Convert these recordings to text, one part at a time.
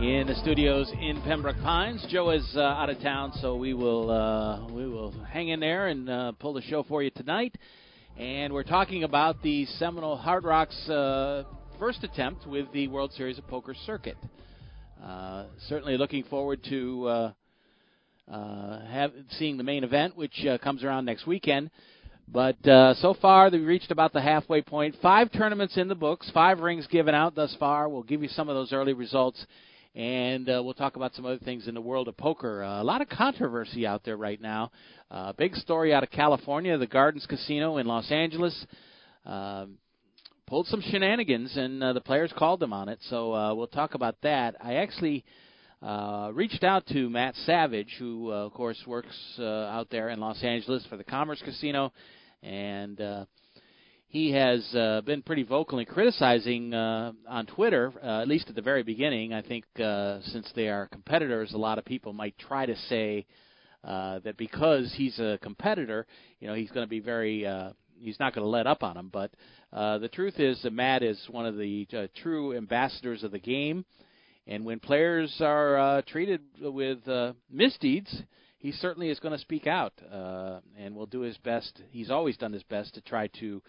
in the studios in Pembroke Pines. Joe is uh, out of town, so we will uh, we will hang in there and uh, pull the show for you tonight. And we're talking about the Seminole Hard Rocks uh, first attempt with the World Series of Poker circuit. Uh, certainly looking forward to uh, have seeing the main event, which comes around next weekend. But uh, so far, they've reached about the halfway point. Five tournaments in the books, five rings given out thus far. We'll give you some of those early results and uh, we'll talk about some other things in the world of poker. Uh, a lot of controversy out there right now. Uh, big story out of California, the Gardens Casino in Los Angeles. Uh, pulled some shenanigans, and uh, the players called them on it. So uh, we'll talk about that. I actually uh, reached out to Matt Savage, who, uh, of course, works uh, out there in Los Angeles for the Commerce Casino, and uh, he has uh, been pretty vocal in criticizing uh, on Twitter, uh, at least at the very beginning. I think uh, since they are competitors, a lot of people might try to say uh, that because he's a competitor, you know, he's going to be very, uh, he's not going to let up on him. But uh, the truth is that Matt is one of the uh, true ambassadors of the game, and when players are uh, treated with uh, misdeeds, he certainly is going to speak out uh, and will do his best. He's always done his best to try to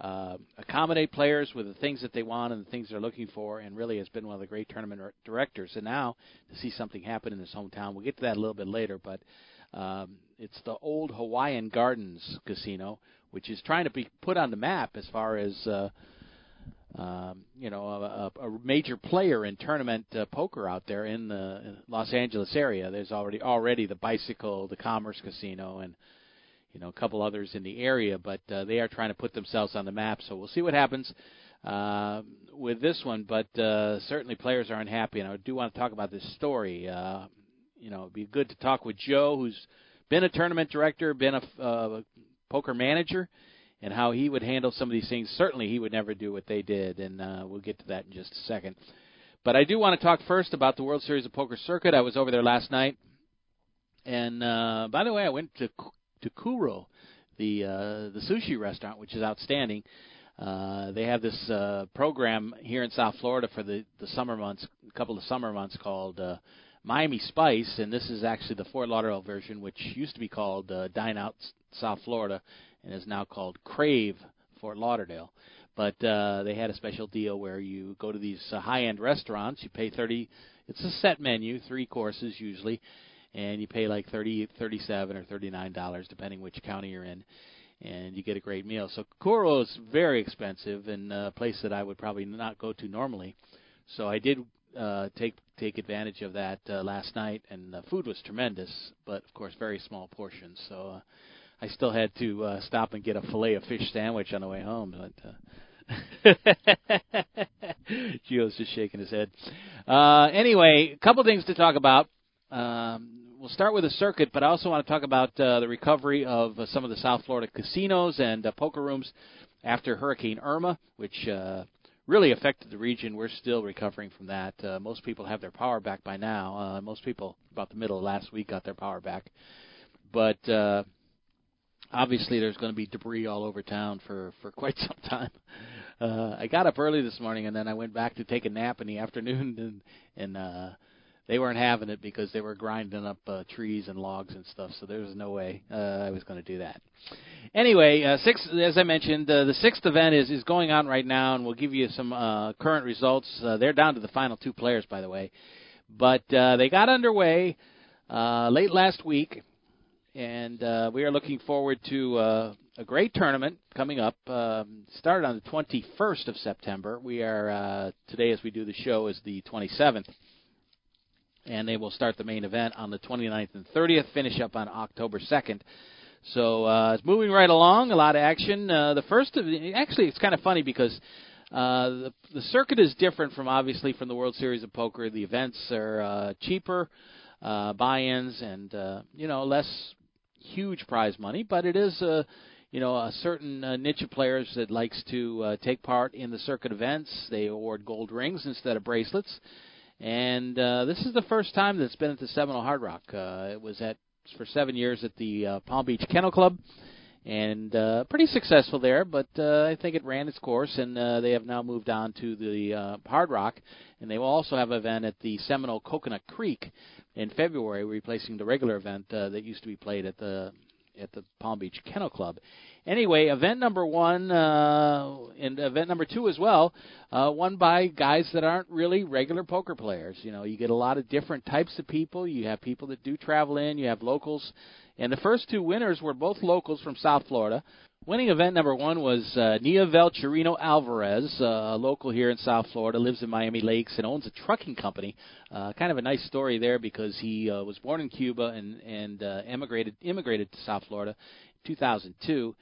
uh, accommodate players with the things that they want and the things they're looking for, and really has been one of the great tournament directors. And now to see something happen in his hometown, we'll get to that a little bit later, but um, it's the old Hawaiian Gardens Casino, which is trying to be put on the map as far as. Uh, um, you know, a, a major player in tournament uh, poker out there in the Los Angeles area. There's already already the Bicycle, the Commerce Casino, and you know a couple others in the area, but uh, they are trying to put themselves on the map. So we'll see what happens uh, with this one. But uh, certainly players are unhappy, and I do want to talk about this story. Uh, you know, it'd be good to talk with Joe, who's been a tournament director, been a uh, poker manager, and how he would handle some of these things. Certainly, he would never do what they did, and uh, we'll get to that in just a second. But I do want to talk first about the World Series of Poker circuit. I was over there last night. And uh, by the way, I went to to Kuro, the uh, the sushi restaurant, which is outstanding. Uh, they have this uh, program here in South Florida for the the summer months, a couple of summer months called uh, Miami Spice, and this is actually the Fort Lauderdale version, which used to be called uh, Dine Out South Florida, and is now called Crave Fort Lauderdale. But uh, they had a special deal where you go to these uh, high-end restaurants, you pay thirty. It's a set menu, three courses usually, and you pay like thirty, thirty-seven, or thirty-nine dollars, depending which county you're in, and you get a great meal. So Kuro is very expensive and a place that I would probably not go to normally. So I did uh, take take advantage of that uh, last night, and the food was tremendous, but of course very small portions. So uh, I still had to uh, stop and get a fillet of fish sandwich on the way home, but. Uh, Gio's just shaking his head. Uh, anyway, a couple things to talk about. Um, we'll start with the circuit, but I also want to talk about uh, the recovery of uh, some of the South Florida casinos and uh, poker rooms after Hurricane Irma, which uh, really affected the region. We're still recovering from that. Uh, most people have their power back by now. Uh, most people, about the middle of last week, got their power back. But obviously, there's going to be debris all over town for for quite some time. I got up early this morning, and then I went back to take a nap in the afternoon, and and they weren't having it because they were grinding up uh, trees and logs and stuff. So there was no way uh, I was going to do that. Anyway, uh, six, as I mentioned, uh, the sixth event is is going on right now, and we'll give you some uh, current results. Uh, they're down to the final two players, by the way, but uh, they got underway uh, late last week, and uh, we are looking forward to uh, a great tournament coming up. Um, started on the 21st of September. We are uh, today, as we do the show, is the 27th and they will start the main event on the 29th and 30th, finish up on October 2nd. So uh, it's moving right along, a lot of action. Uh, the first of actually, it's kind of funny because uh, the, the circuit is different from obviously from the World Series of Poker. The events are uh, cheaper. uh, buy-ins and uh, you know less huge prize money, but it is a you know a certain uh, niche of players that likes to uh, take part in the circuit events. They award gold rings instead of bracelets, and uh, this is the first time that's been at the Seminole Hard Rock. Uh, it was at for seven years at the uh, Palm Beach Kennel Club and uh, pretty successful there. But uh, I think it ran its course, and uh, they have now moved on to the uh, Hard Rock, and they will also have an event at the Seminole Coconut Creek in February, replacing the regular event uh, that used to be played at the at the Palm Beach Kennel Club. Anyway, event number one uh, and event number two as well, uh, won by guys that aren't really regular poker players. You know, you get a lot of different types of people. You have people that do travel in. You have locals and the first two winners were both locals from South Florida. Winning event number one was uh, Nievel Chirino Alvarez, uh, a local here in South Florida, lives in Miami Lakes and owns a trucking company. Uh, kind of a nice story there because he uh, was born in Cuba and and uh, emigrated immigrated to South Florida in 2002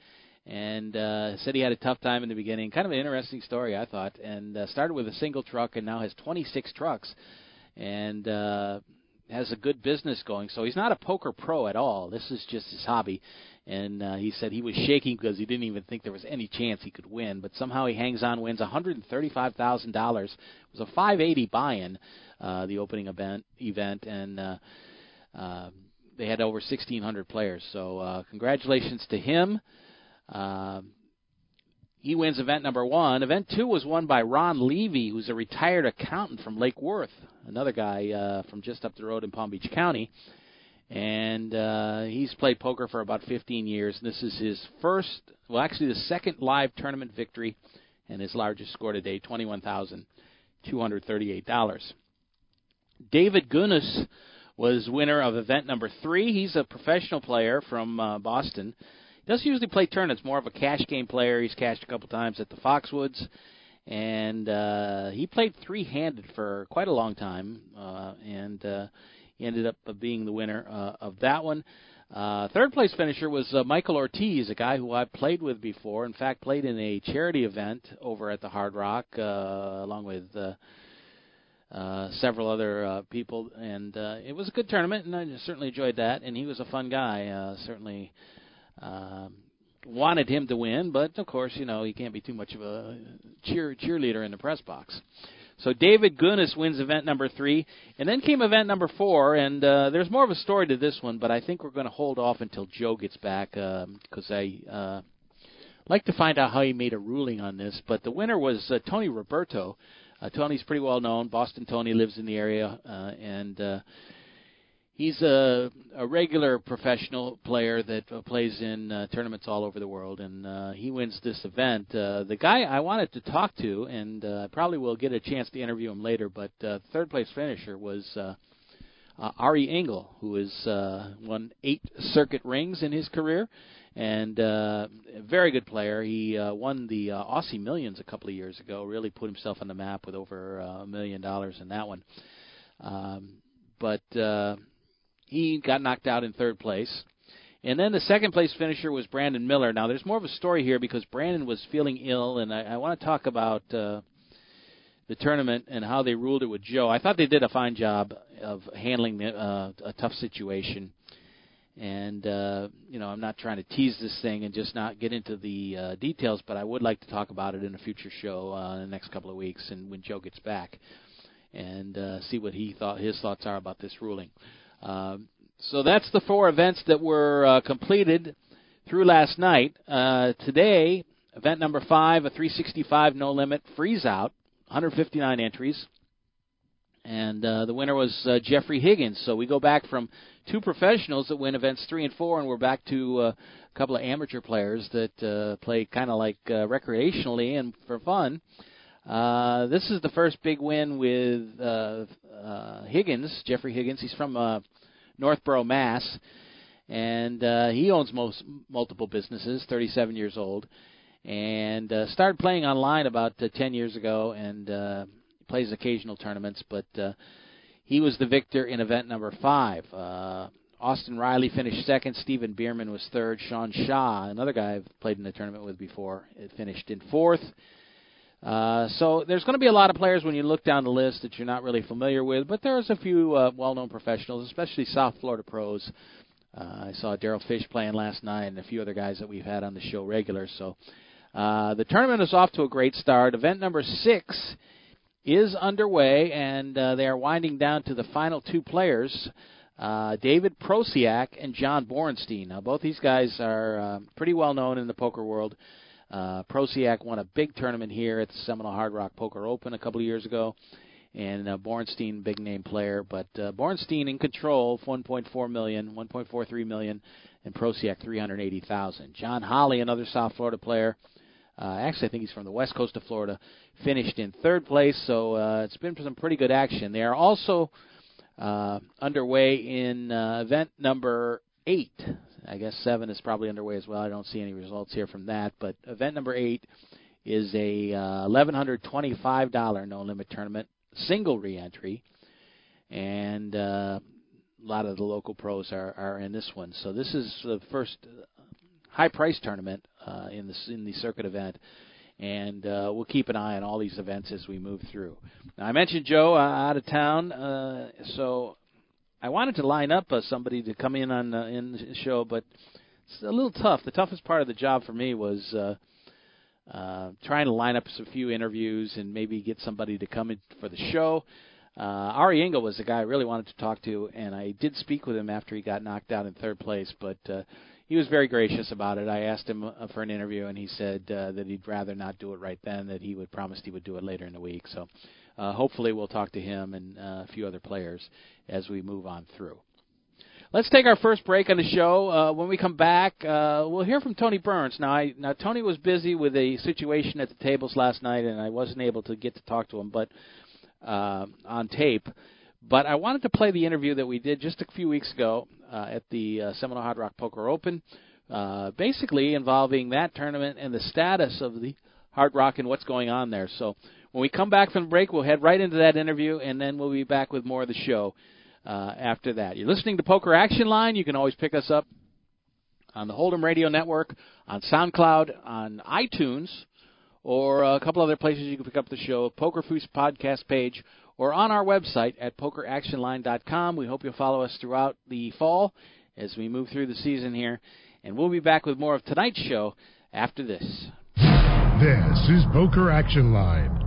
and uh, said he had a tough time in the beginning. Kind of an interesting story, I thought. And uh, started with a single truck and now has 26 trucks. And uh, has a good business going. So he's not a poker pro at all. This is just his hobby. And uh, he said he was shaking because he didn't even think there was any chance he could win. But somehow he hangs on, wins $135,000. It was a 580 buy-in, uh, the opening event, event, and uh, uh, they had over 1,600 players. So uh, congratulations to him. Uh, he wins event number one. Event two was won by Ron Levy, who's a retired accountant from Lake Worth, another guy uh, from just up the road in Palm Beach County. And uh, he's played poker for about 15 years. This is his first, well, actually the second live tournament victory, and his largest score to date, $21,238. David Gunas was winner of event number three. He's a professional player from uh, Boston He doesn't usually play tournaments. More of a cash game player. He's cashed a couple times at the Foxwoods, and uh, he played three-handed for quite a long time, uh, and uh, he ended up being the winner uh, of that one. Uh, third place finisher was uh, Michael Ortiz, a guy who I've played with before. In fact, played in a charity event over at the Hard Rock, uh, along with uh, uh, several other uh, people, and uh, it was a good tournament, and I certainly enjoyed that. And he was a fun guy, uh, certainly um, wanted him to win, but of course, you know, he can't be too much of a cheer cheerleader in the press box. So David Gunas wins event number three, and then came event number four, and uh, there's more of a story to this one, but I think we're going to hold off until Joe gets back because um, I uh, like to find out how he made a ruling on this. But the winner was uh, Tony Roberto. Uh, Tony's pretty well known. Boston Tony lives in the area, uh, and uh, he's a, a regular professional player that uh, plays in uh, tournaments all over the world, and uh, he wins this event. Uh, the guy I wanted to talk to, and uh, probably will get a chance to interview him later, but uh, third place finisher was uh, uh, Ari Engel, who has uh, won eight circuit rings in his career. And uh, a very good player. He uh, won the uh, Aussie Millions a couple of years ago. Really put himself on the map with over uh, a million dollars in that one. Um, but uh, he got knocked out in third place. And then the second place finisher was Brandon Miller. Now, there's more of a story here because Brandon was feeling ill, and I, I want to talk about uh, the tournament and how they ruled it with Joe. I thought they did a fine job of handling uh, a tough situation. And, uh, you know, I'm not trying to tease this thing and just not get into the uh, details, but I would like to talk about it in a future show uh, in the next couple of weeks and when Joe gets back and uh, see what he thought his thoughts are about this ruling. So that's the four events that were uh, completed through last night. Uh, today, event number five, a 365 no limit freeze out, 159 entries. And uh, the winner was uh, Jeffrey Higgins. So we go back from two professionals that win events three and four, and we're back to uh, a couple of amateur players that uh, play kind of like recreationally and for fun. Uh, this is the first big win with uh, uh, Higgins, Jeffrey Higgins. He's from uh, Northborough, Mass, and uh, he owns most multiple businesses. 37 years old, and uh, started playing online about uh, 10 years ago, and uh, plays occasional tournaments. But uh, he was the victor in event number five. Uh, Austin Riley finished second. Stephen Bierman was third. Sean Shaw, another guy I've played in the tournament with before, finished in fourth. Uh, so there's going to be a lot of players when you look down the list that you're not really familiar with, but there's a few uh, well-known professionals, especially South Florida pros. Uh, I saw Daryl Fish playing last night, and a few other guys that we've had on the show regular. So uh, the tournament is off to a great start. Event number six is underway, and uh, they are winding down to the final two players. Uh, David Prociak and John Borenstein. Now, both these guys are uh, pretty well known in the poker world. Prociak won a big tournament here at the Seminole Hard Rock Poker Open a couple of years ago, and uh, Borenstein, big name player, but uh, Borenstein in control, 1.4 million, 1.43 million, and Prociak 380,000. John Holly, another South Florida player. Uh, actually, I think he's from the west coast of Florida. Finished in third place, so uh, it's been some pretty good action. They are also uh, underway in uh, event number eight. I guess seven is probably underway as well. I don't see any results here from that, but event number eight is a uh, eleven hundred twenty-five dollar no limit tournament, single reentry, and uh, a lot of the local pros are, are in this one. So this is the first high price tournament uh, in the in the circuit event and uh, we'll keep an eye on all these events as we move through. Now, I mentioned Joe uh, out of town, uh, so I wanted to line up uh, somebody to come in on uh, in the show, but it's a little tough. The toughest part of the job for me was uh, uh, trying to line up a few interviews and maybe get somebody to come in for the show. Uh, Ari Engel was the guy I really wanted to talk to, and I did speak with him after he got knocked out in third place, but. Uh, he was very gracious about it. I asked him uh, for an interview, and he said uh, that he'd rather not do it right then. That he would promise he would do it later in the week. So uh, hopefully we'll talk to him and uh, a few other players as we move on through. Let's take our first break on the show. Uh, when we come back, uh, we'll hear from Tony Burns. Now, I, now Tony was busy with a situation at the tables last night, and I wasn't able to get to talk to him, but uh, on tape. But I wanted to play the interview that we did just a few weeks ago uh, at the uh, Seminole Hard Rock Poker Open, uh, basically involving that tournament and the status of the Hard Rock and what's going on there. So when we come back from the break, we'll head right into that interview, and then we'll be back with more of the show uh, after that. You're listening to Poker Action Line. You can always pick us up on the Hold'em Radio Network, on SoundCloud, on iTunes, or a couple other places you can pick up the show. Poker Foos podcast page, or on our website at pokeractionline.com. We hope you'll follow us throughout the fall as we move through the season here. And we'll be back with more of tonight's show after this. This is Poker Action Line.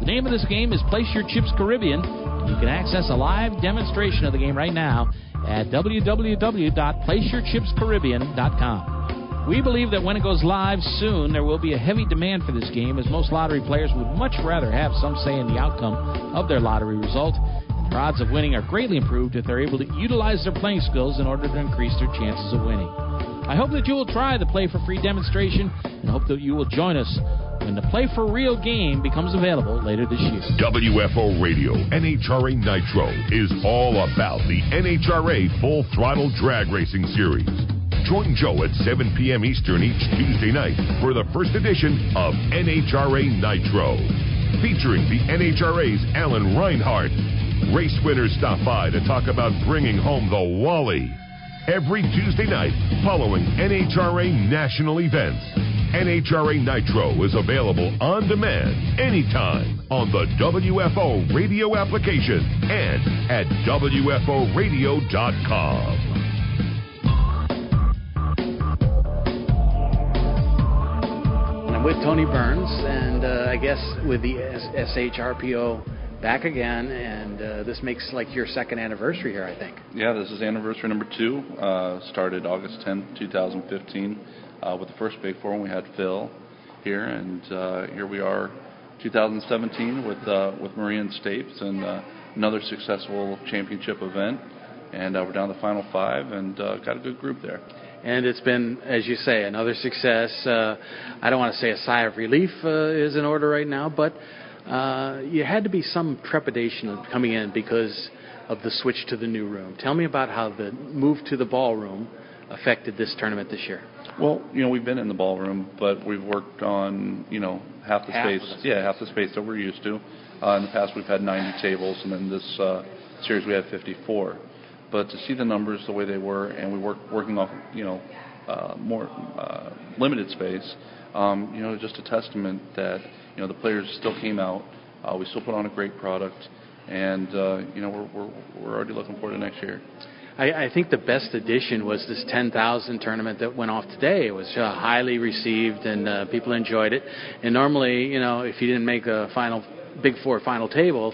The name of this game is Place Your Chips Caribbean. You can access a live demonstration of the game right now at www.placeyourchipscaribbean.com. We believe that when it goes live soon, there will be a heavy demand for this game, as most lottery players would much rather have some say in the outcome of their lottery result. Their odds of winning are greatly improved if they're able to utilize their playing skills in order to increase their chances of winning. I hope that you will try the Play for Free demonstration and hope that you will join us when the Play for Real game becomes available later this year. WFO Radio NHRA Nitro is all about the NHRA Full Throttle Drag Racing Series. Join Joe at 7 p.m. Eastern each Tuesday night for the first edition of NHRA Nitro, featuring the NHRA's Alan Reinhart. Race winners stop by to talk about bringing home the Wally. Every Tuesday night following NHRA national events. NHRA Nitro is available on demand anytime on the WFO radio application and at WFOradio.com. I'm with Tony Burns, and uh, I guess with the SHRPO back again, and uh, this makes like your second anniversary here, I think. Yeah, this is anniversary number two. Uh, started August 10th, 2015, uh, with the first Big Four when we had Phil here, and uh, here we are, 2017 with uh, with Maria and Stapes, and another successful championship event. And we're down to the final five, and got a good group there and it's been, as you say, another success. Uh, I don't want to say a sigh of relief uh, is in order right now, but uh, you had to be some trepidation coming in because of the switch to the new room. Tell me about how the move to the ballroom affected this tournament this year. Well, you know, we've been in the ballroom, but we've worked on, you know, half the half space. The yeah, half the space that we're used to. Uh, in the past, we've had 90 tables, and then this uh, series we had 54 but to see the numbers the way they were, and we work working off you know uh, more uh, limited space, um, you know, just a testament that you know the players still came out. Uh, we still put on a great product, and uh, you know we're, we're we're already looking forward to next year. I, think the best addition was this 10,000 tournament that went off today. It was uh, highly received and uh, people enjoyed it. And normally, you know, if you didn't make a final Big Four final table,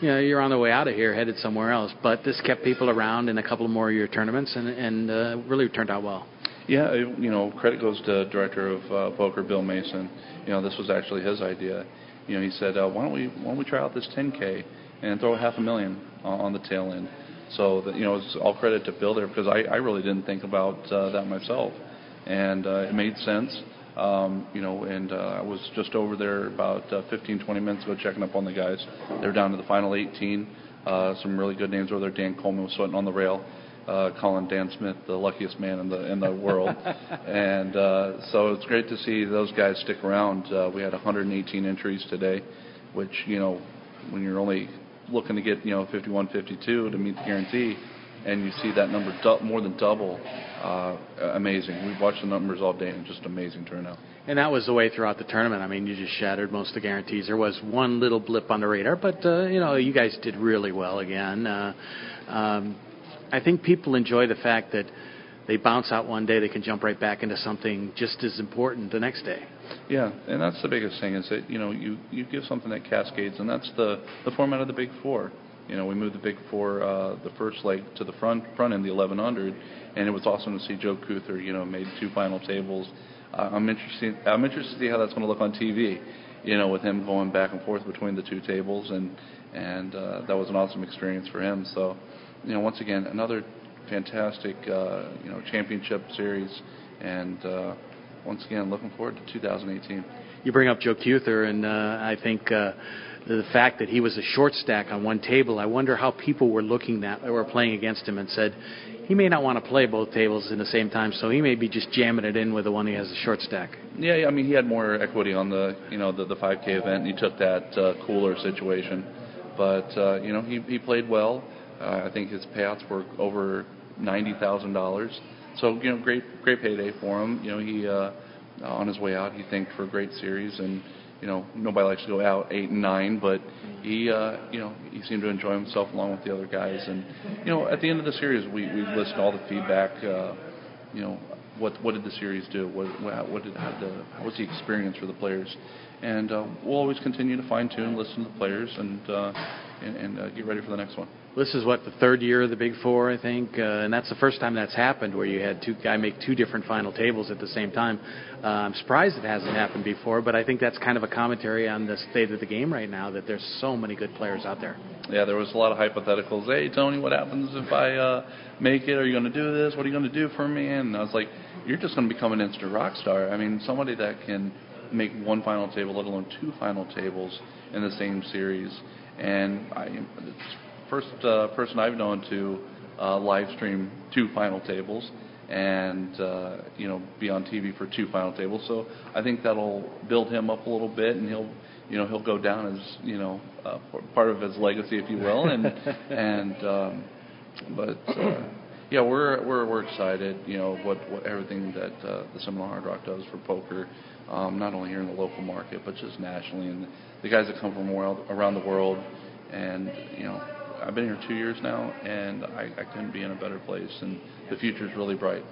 you know, you're on the way out of here, headed somewhere else. But this kept people around in a couple more of your tournaments, and, and uh, really turned out well. Yeah, you know, credit goes to director of uh, poker Bill Mason. You know, this was actually his idea. You know, he said, uh, why don't we why don't we try out this 10K and throw half a million on the tail end. So that you know, it's all credit to Bill there because I, I really didn't think about uh, that myself, and uh, it made sense. Um, you know, and uh, I was just over there about uh, 15, 20 minutes ago checking up on the guys. They're down to the final 18. Uh, some really good names over there. Dan Coleman was sweating on the rail, uh, calling Dan Smith the luckiest man in the in the world. and uh, so it's great to see those guys stick around. Uh, we had 118 entries today, which you know, when you're only looking to get you know 51, 52 to meet the guarantee, and you see that number du- more than double uh, amazing. We've watched the numbers all day, and just amazing turnout. And that was the way throughout the tournament. I mean, you just shattered most of the guarantees. There was one little blip on the radar, but uh, you know, you guys did really well again. Uh, um, I think people enjoy the fact that they bounce out one day, they can jump right back into something just as important the next day. Yeah, and that's the biggest thing is that you know you you give something that cascades, and that's the the format of the Big Four. You know, we moved the Big Four, uh, the first leg to the front front end, the 1100, and it was awesome to see Joe Kuether, you know, made two final tables. Uh, I'm interested. I'm interested to see how that's going to look on TV. You know, with him going back and forth between the two tables, and and uh, that was an awesome experience for him. So, you know, once again, another fantastic uh, you know championship series, and uh, once again, looking forward to 2018. You bring up Joe Kuether, and uh, I think. Uh, the fact that he was a short stack on one table, I wonder how people were looking that were playing against him and said, he may not want to play both tables in the same time, so he may be just jamming it in with the one he has a short stack. Yeah, I mean he had more equity on the you know the the 5K event, and he took that uh, cooler situation. But uh, you know he he played well. Uh, I think his payouts were over ninety thousand dollars. So you know great great payday for him. You know he uh, on his way out he thanked for a great series and you know, nobody likes to go out eight and nine, but he, uh, you know, he seemed to enjoy himself along with the other guys. And you know, at the end of the series, we we listened all the feedback. Uh, you know, what what did the series do? What what did how, the, how was the experience for the players? And uh, we'll always continue to fine tune, listen to the players, and uh, and, and uh, get ready for the next one. This is what the third year of the Big Four, I think, uh, and that's the first time that's happened where you had two guy make two different final tables at the same time. Uh, I'm surprised it hasn't happened before, but I think that's kind of a commentary on the state of the game right now that there's so many good players out there. Yeah, there was a lot of hypotheticals. Hey, Tony, what happens if I uh, make it? Are you going to do this? What are you going to do for me? And I was like, you're just going to become an instant rock star. I mean, somebody that can make one final table, let alone two final tables in the same series. And I, first uh, person I've known to uh, live stream two final tables and uh, you know be on TV for two final tables. So I think that'll build him up a little bit, and he'll you know he'll go down as you know uh, part of his legacy, if you will. And and um, but uh, Yeah, we're we're we're excited. You know what what everything that uh, the Seminole Hard Rock does for poker, um, not only here in the local market but just nationally, and the guys that come from world, around the world, and you know I've been here two years now, and I, I couldn't be in a better place, and the future is really bright.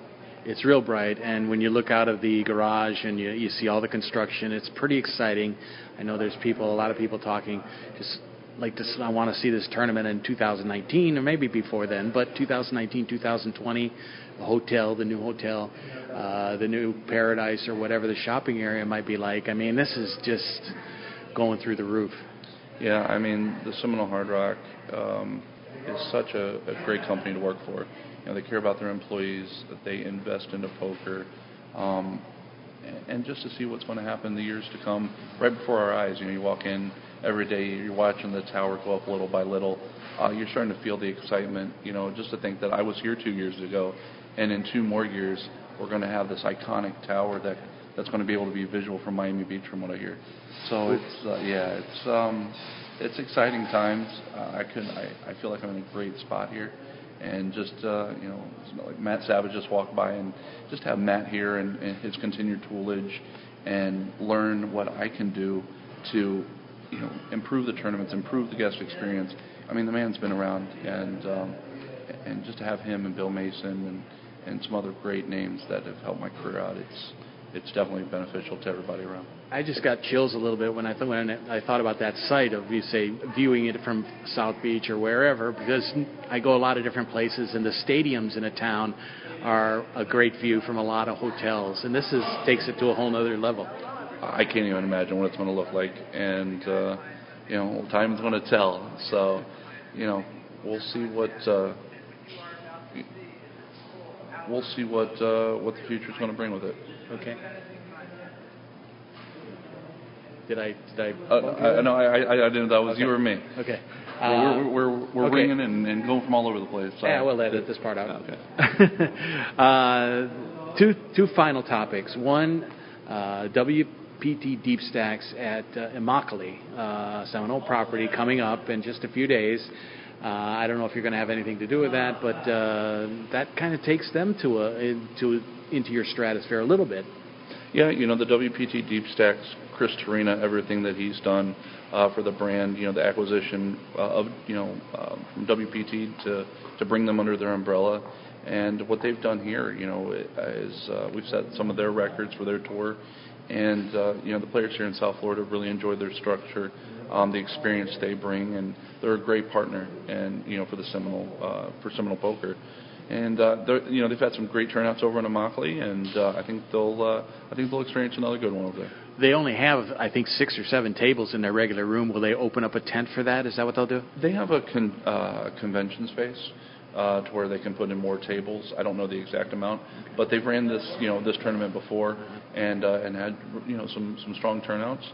It's real bright, and when you look out of the garage and you, you see all the construction, it's pretty exciting. I know there's people, a lot of people talking, just like this. I want to see this tournament in 2019 or maybe before then, but 2019, 2020, the hotel, the new hotel, uh, the new paradise, or whatever the shopping area might be like. I mean, this is just going through the roof. Yeah, I mean, the Seminole Hard Rock um, is such a, a great company to work for. You know, they care about their employees, that they invest into poker, um, and just to see what's going to happen in the years to come, right before our eyes. You know, you walk in every day, you're watching the tower go up little by little. Uh, you're starting to feel the excitement. You know, just to think that I was here two years ago, and in two more years, we're going to have this iconic tower that that's going to be able to be visual from Miami Beach, from what I hear. So it's uh, yeah, it's um, it's exciting times. Uh, I could I, I feel like I'm in a great spot here, and just uh, you know, like Matt Savage just walked by, and just have Matt here and, and his continued toolage, and learn what I can do to you know improve the tournaments, improve the guest experience. I mean, the man's been around, and um, and just to have him and Bill Mason and and some other great names that have helped my career out. It's it's definitely beneficial to everybody around. I just got chills a little bit when I th- when I thought about that site of you say viewing it from South Beach or wherever because I go a lot of different places and the stadiums in a town are a great view from a lot of hotels and this is takes it to a whole other level. I can't even imagine what it's going to look like and uh, you know time is going to tell. So you know we'll see what. Uh, we'll see what uh, what the future is going to bring with it. Okay. Did I? Did I? Uh, I no, I, I, I didn't. That was okay. you or me. Okay. Uh, we're we're, we're okay. ringing and, and going from all over the place. So. Yeah, we'll edit this part out. Okay. uh, two two final topics. One, uh, WPT Deep Stacks at uh, Immokalee, uh, Seminole property coming up in just a few days. Uh, I don't know if you're going to have anything to do with that, but uh, that kind of takes them to a into into your stratosphere a little bit. Yeah, you know the WPT Deep Stacks, Chris Torina, everything that he's done uh, for the brand. You know the acquisition uh, of you know uh, from WPT to to bring them under their umbrella, and what they've done here, you know, is uh, we've set some of their records for their tour, and uh, you know the players here in South Florida really enjoyed their structure, um, the experience they bring, and they're a great partner, and you know for the Seminole uh, for Seminole Poker and uh, you know they've had some great turnouts over in Immokalee, and uh, I think they'll uh, I think they'll experience another good one over there. They only have I think six or seven tables in their regular room. Will they open up a tent for that? Is that what they'll do? They have a con- uh, convention space. Uh, to where they can put in more tables. I don't know the exact amount, but they've ran this, you know, this tournament before, and uh, and had, you know, some some strong turnouts.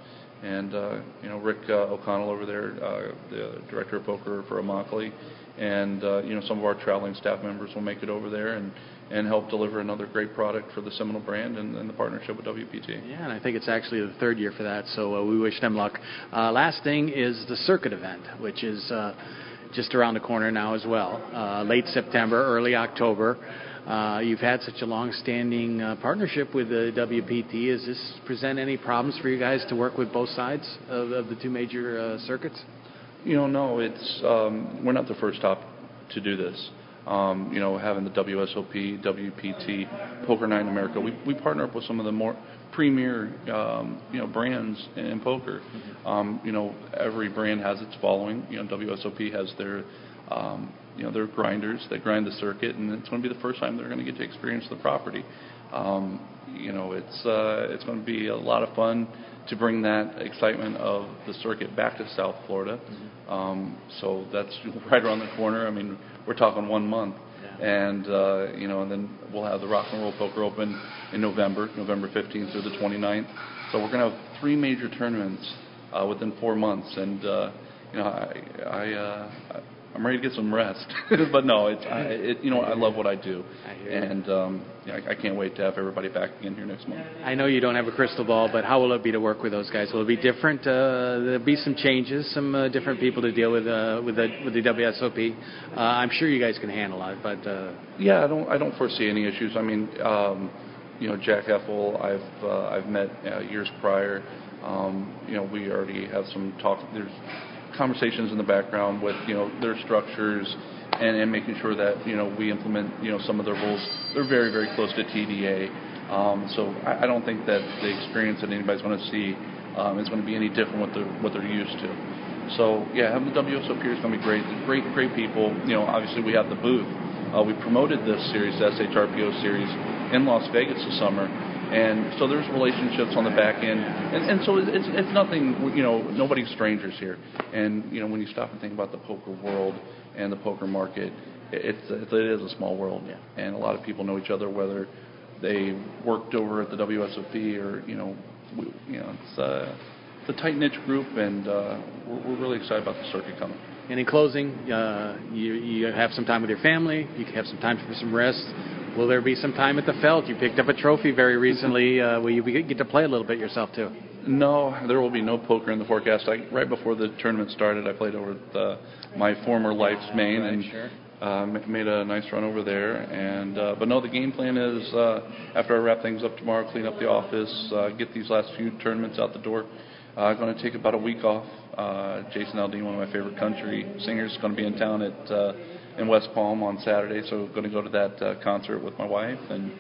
And uh, you know, Rick uh, O'Connell over there, uh, the director of poker for Immokalee, and uh, you know some of our traveling staff members will make it over there and and help deliver another great product for the Seminole brand and, and the partnership with WPT. Yeah, and I think it's actually the third year for that, so uh, we wish them luck. Uh, last thing is the circuit event, which is uh, just around the corner now as well. Uh, late September, early October. Uh, you've had such a long-standing uh, partnership with the WPT. Does this present any problems for you guys to work with both sides of, of the two major uh, circuits? You know, no, it's um, we're not the first stop to do this. Um, you know, having the WSOP, WPT, Poker Night in America, we we partner up with some of the more premier um, you know brands in poker. Um, you know, every brand has its following. You know, WSOP has their um, you know their grinders that grind the circuit, and it's going to be the first time they're going to get to experience the property. Um, you know, it's uh, it's going to be a lot of fun to bring that excitement of the circuit back to South Florida. Mm-hmm. Um, so that's right around the corner. I mean, we're talking one month, yeah. and uh, you know, and then we'll have the Rock and Roll Poker Open in November, November 15th through the 29th. So we're going to have three major tournaments uh, within four months, and uh, you know, I I, uh, I'm ready to get some rest. but no, it's I, it, you know I love what I do, and um, yeah, I, I can't wait to have everybody back again here next month. I know you don't have a crystal ball, but how will it be to work with those guys? Will it be different? Uh, there'll be some changes, some uh, different people to deal with uh, with the with the WSOP. Uh, I'm sure you guys can handle it, but uh, yeah, I don't I don't foresee any issues. I mean, um, you know, Jack Effel, I've uh, I've met uh, years prior. Um, you know, we already have some talk. There's conversations in the background with you know their structures and, and making sure that you know we implement you know some of their rules. They're very very close to TDA, um, so I, I don't think that the experience that anybody's going to see um, is going to be any different what they're what they're used to. So yeah, having the WSOP is going to be great. great great people. You know, obviously we have the booth. Uh, we promoted this series, the SHRPO series, in Las Vegas this summer and so there's relationships on the back end, and, and so it's, it's nothing, you know, nobody's strangers here. And you know, when you stop and think about the poker world and the poker market, it's it is a small world, yeah. and a lot of people know each other, whether they worked over at the WSOP or you know, we, you know, it's uh, it's a tight knit group, and uh, we're, we're really excited about the circuit coming. And in closing, uh, you you have some time with your family. You can have some time for some rest. Will there be some time at the Felt? You picked up a trophy very recently. Uh, will you get to play a little bit yourself too? No, there will be no poker in the forecast. I, right before the tournament started, I played over at uh, my former life's main and sure. uh, made a nice run over there. And uh, but no, the game plan is uh, after I wrap things up tomorrow, clean up the office, uh, get these last few tournaments out the door. Uh, I'm going to take about a week off. Uh, Jason Aldean, one of my favorite country singers, is going to be in town at. Uh, in West Palm on Saturday, so going to go to that uh, concert with my wife and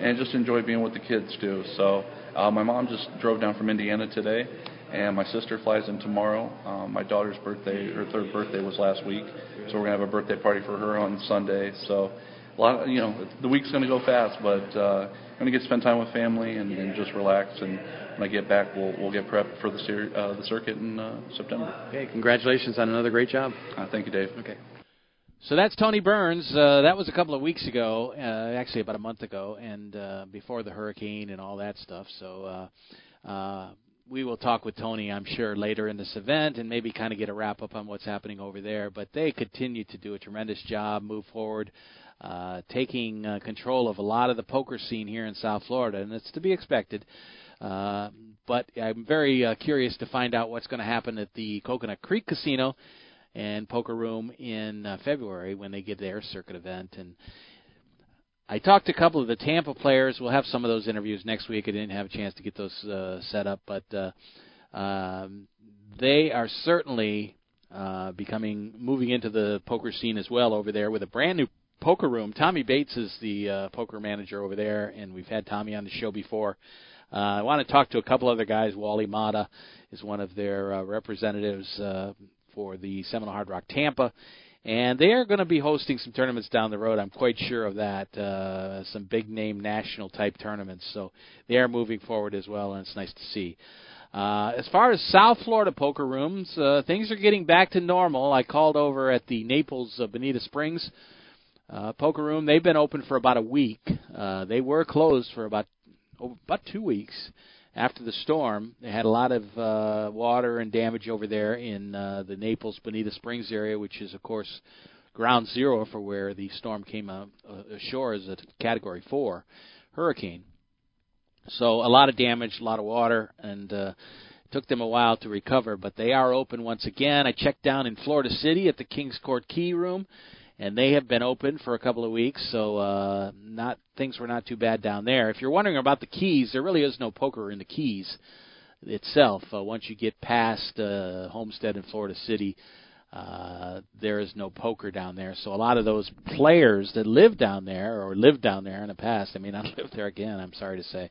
and just enjoy being with the kids too. So uh, my mom just drove down from Indiana today, and my sister flies in tomorrow. Um, my daughter's birthday, her third birthday was last week, so we're gonna have a birthday party for her on Sunday. So a lot, you know, the week's gonna go fast, but uh, I'm gonna get to spend time with family and, and just relax. And when I get back, we'll we'll get prepped for the ser- uh, the circuit in uh, September. Okay, congratulations on another great job. Uh, thank you, Dave. Okay. So that's Tony Burns. Uh, that was a couple of weeks ago, uh, actually about a month ago, and uh, before the hurricane and all that stuff. So uh, uh, we will talk with Tony, I'm sure, later in this event, and maybe kind of get a wrap up on what's happening over there. But they continue to do a tremendous job, move forward, uh, taking uh, control of a lot of the poker scene here in South Florida, and it's to be expected. Uh, but I'm very uh, curious to find out what's going to happen at the Coconut Creek Casino and Poker Room in uh, February when they get their circuit event. And I talked to a couple of the Tampa players. We'll have some of those interviews next week. I didn't have a chance to get those uh, set up, but uh, um, they are certainly uh, becoming moving into the poker scene as well over there with a brand new poker room. Tommy Bates is the uh, poker manager over there, and we've had Tommy on the show before. Uh, I want to talk to a couple other guys. Wally Mata is one of their uh, representatives. Uh, for the Seminole Hard Rock Tampa. And they are going to be hosting some tournaments down the road. I'm quite sure of that. Uh, some big name national type tournaments. So they are moving forward as well, and it's nice to see. Uh, as far as South Florida poker rooms, uh, things are getting back to normal. I called over at the Naples uh, Bonita Springs uh, poker room. They've been open for about a week. Uh, they were closed for about oh, about two weeks after the storm. They had a lot of uh, water and damage over there in uh, the Naples Bonita Springs area, which is, of course, ground zero for where the storm came uh, ashore as a Category 4 hurricane. So a lot of damage, a lot of water, and uh, took them a while to recover, but they are open once again. I checked down in Florida City at the Kings Court Key Room and they have been open for a couple of weeks, so uh, not things were not too bad down there. If you're wondering about the Keys, there really is no poker in the Keys itself. Uh, once you get past uh, Homestead and Florida City, uh, there is no poker down there. So a lot of those players that live down there or lived down there in the past, I mean, I live there again. I'm sorry to say,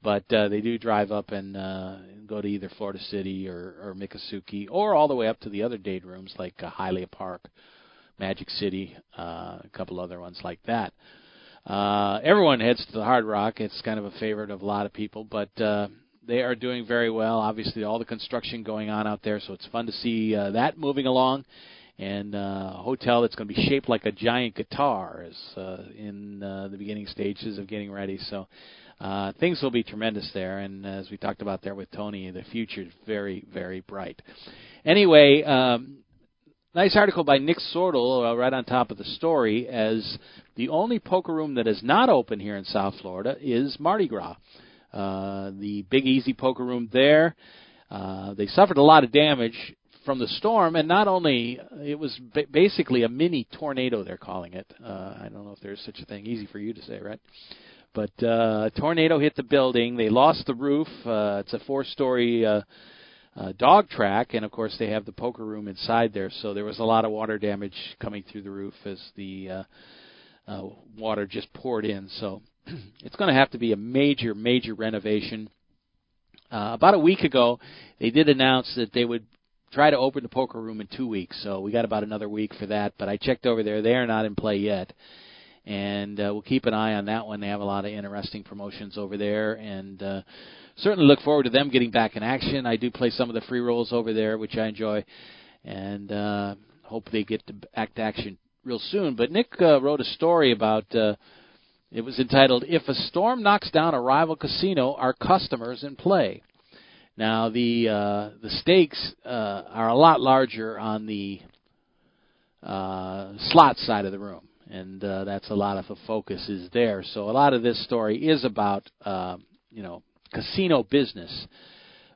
but uh, they do drive up and uh, go to either Florida City or, or Miccosukee, or all the way up to the other date rooms like uh, Hialeah Park Magic City, uh, a couple other ones like that. Uh, everyone heads to the Hard Rock. It's kind of a favorite of a lot of people, but uh, they are doing very well. Obviously, all the construction going on out there, so it's fun to see uh, that moving along. And uh, a hotel that's going to be shaped like a giant guitar is uh, in uh, the beginning stages of getting ready. So uh, things will be tremendous there. And as we talked about there with Tony, the future is very, very bright. Anyway, um, nice article by Nick Sortal uh, right on top of the story as the only poker room that is not open here in South Florida is Mardi Gras. Uh, the Big Easy poker room there. Uh, they suffered a lot of damage from the storm, and not only it was ba- basically a mini tornado. They're calling it. Uh, I don't know if there's such a thing. Easy for you to say, right? But uh, a tornado hit the building. They lost the roof. Uh, it's a four-story uh, uh, dog track, and of course they have the poker room inside there. So there was a lot of water damage coming through the roof as the uh, uh, water just poured in. So it's going to have to be a major, major renovation. Uh, about a week ago, they did announce that they would try to open the poker room in two weeks. So we got about another week for that. But I checked over there; they are not in play yet, and uh, we'll keep an eye on that one. They have a lot of interesting promotions over there, and uh, certainly look forward to them getting back in action. I do play some of the free rolls over there, which I enjoy, and uh, hope they get back to act action real soon. But Nick uh, wrote a story about. Uh, it was entitled "If a Storm Knocks Down a Rival Casino, Are Customers in Play?" Now the uh, the stakes uh, are a lot larger on the uh, slot side of the room, and uh, that's a lot of the focus is there. So a lot of this story is about uh, you know casino business.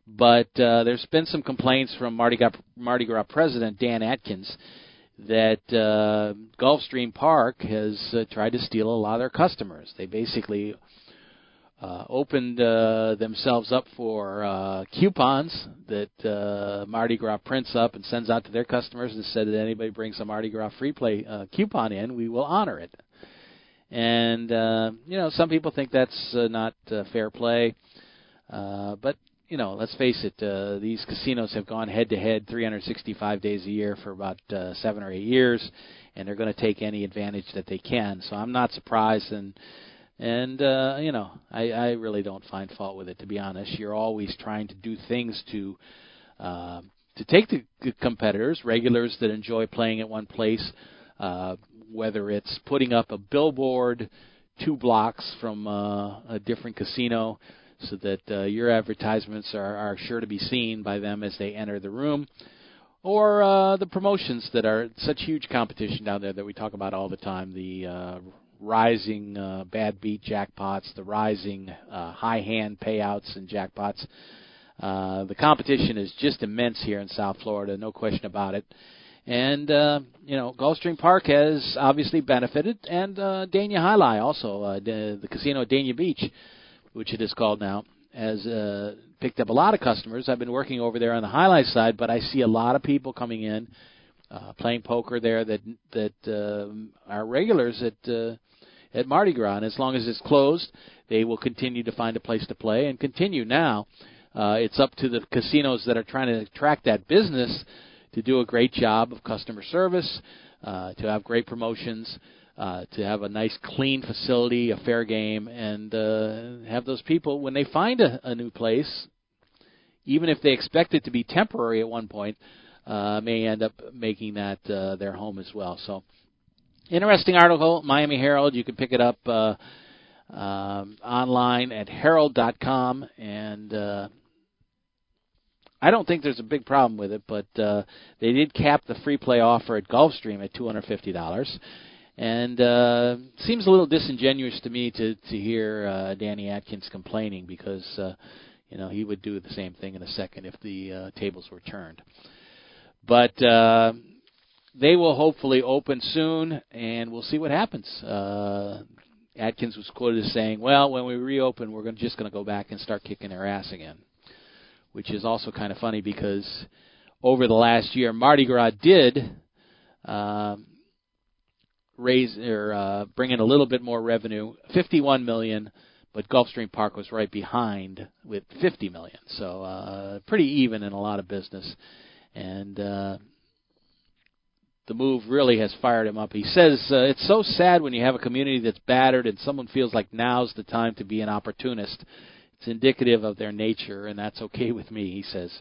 But uh, there's been some complaints from Mardi Gras, Mardi Gras president Dan Adkins that uh, Gulfstream Park has uh, tried to steal a lot of their customers. They basically uh, opened uh, themselves up for uh, coupons that uh, Mardi Gras prints up and sends out to their customers and said that anybody brings a Mardi Gras free play uh, coupon in, we will honor it. And uh, you know, some people think that's uh, not uh, fair play, uh, but you know, let's face it, uh, these casinos have gone head to head 365 days a year for about uh, seven or eight years, and they're going to take any advantage that they can. So I'm not surprised, and and uh, you know, I, I really don't find fault with it. To be honest, you're always trying to do things to uh, to take the competitors, regulars that enjoy playing at one place, uh, whether it's putting up a billboard two blocks from uh, a different casino so that uh, your advertisements are, are sure to be seen by them as they enter the room. Or uh, the promotions that are such huge competition down there that we talk about all the time the uh, rising uh, bad beat jackpots, the rising uh, high hand payouts and jackpots. Uh, the competition is just immense here in South Florida, no question about it. And uh, you know, Gulfstream Park has obviously benefited, and uh, Dania Alai also, uh, the, the casino at Dania Beach which it is called now, has uh, picked up a lot of customers. I've been working over there on the Alai side, but I see a lot of people coming in, uh, playing poker there that that uh, are regulars at uh, at Mardi Gras. And as long as it's closed, they will continue to find a place to play and continue. Now, uh, it's up to the casinos that are trying to attract that business to do a great job of customer service, uh, to have great promotions uh, to have a nice, clean facility, a fair game, and uh, have those people when they find a, a new place, even if they expect it to be temporary at one point, uh, may end up making that uh, their home as well. So, interesting article, Miami Herald. You can pick it up uh, um, online at herald.com, and uh, I don't think there's a big problem with it, but uh, they did cap the free play offer at Gulfstream at $250 and uh, seems a little disingenuous to me to to hear uh, Danny Adkins complaining because uh, you know he would do the same thing in a second if the uh, tables were turned. But uh, they will hopefully open soon, and we'll see what happens. Uh, Adkins was quoted as saying, "Well, when we reopen, we're gonna, just going to go back and start kicking their ass again," which is also kind of funny because over the last year, Mardi Gras did. Uh, raise or uh, bring in a little bit more revenue, 51 million, but Gulfstream Park was right behind with 50 million. So uh, pretty even in a lot of business, and uh, the move really has fired him up. He says uh, it's so sad when you have a community that's battered and someone feels like now's the time to be an opportunist. It's indicative of their nature, and that's okay with me. He says.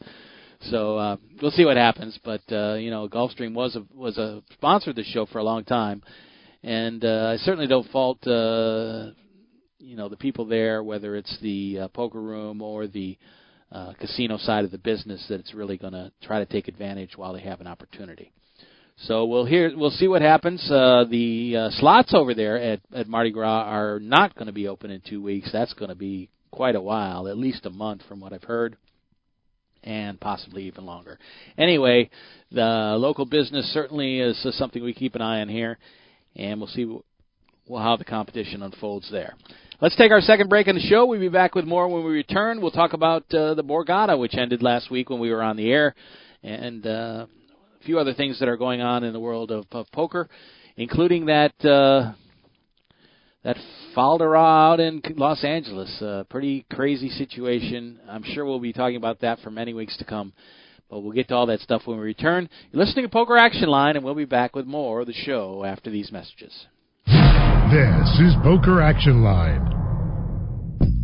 So uh, we'll see what happens. But uh, you know, Gulfstream was a was a sponsor of the show for a long time, and uh, I certainly don't fault uh, you know the people there, whether it's the uh, poker room or the uh, casino side of the business, that it's really going to try to take advantage while they have an opportunity. So we'll hear, we'll see what happens. Uh, the uh, slots over there at, at Mardi Gras are not going to be open in two weeks. That's going to be quite a while, at least a month, from what I've heard, and possibly even longer. Anyway, the local business certainly is uh, something we keep an eye on here, and we'll see how the competition unfolds there. Let's take our second break in the show. We'll be back with more when we return. We'll talk about uh, the Borgata, which ended last week when we were on the air, and uh, a few other things that are going on in the world of, of poker, including that uh, that Faldera out in Los Angeles. Uh, pretty crazy situation. I'm sure we'll be talking about that for many weeks to come. But we'll get to all that stuff when we return. You're listening to Poker Action Line, and we'll be back with more of the show after these messages. This is Poker Action Line.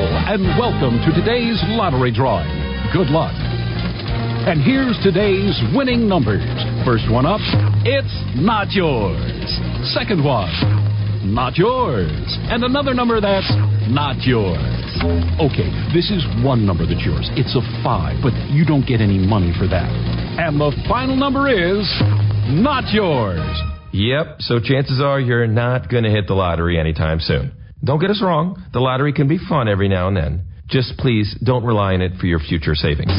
and welcome to today's lottery drawing. Good luck. And here's today's winning numbers. First one up, it's not yours. Second one, not yours. And another number that's not yours. Okay, this is one number that's yours. It's a five, but you don't get any money for that. And the final number is not yours. Yep, so chances are you're not going to hit the lottery anytime soon. Don't get us wrong, the lottery can be fun every now and then. Just please don't rely on it for your future savings.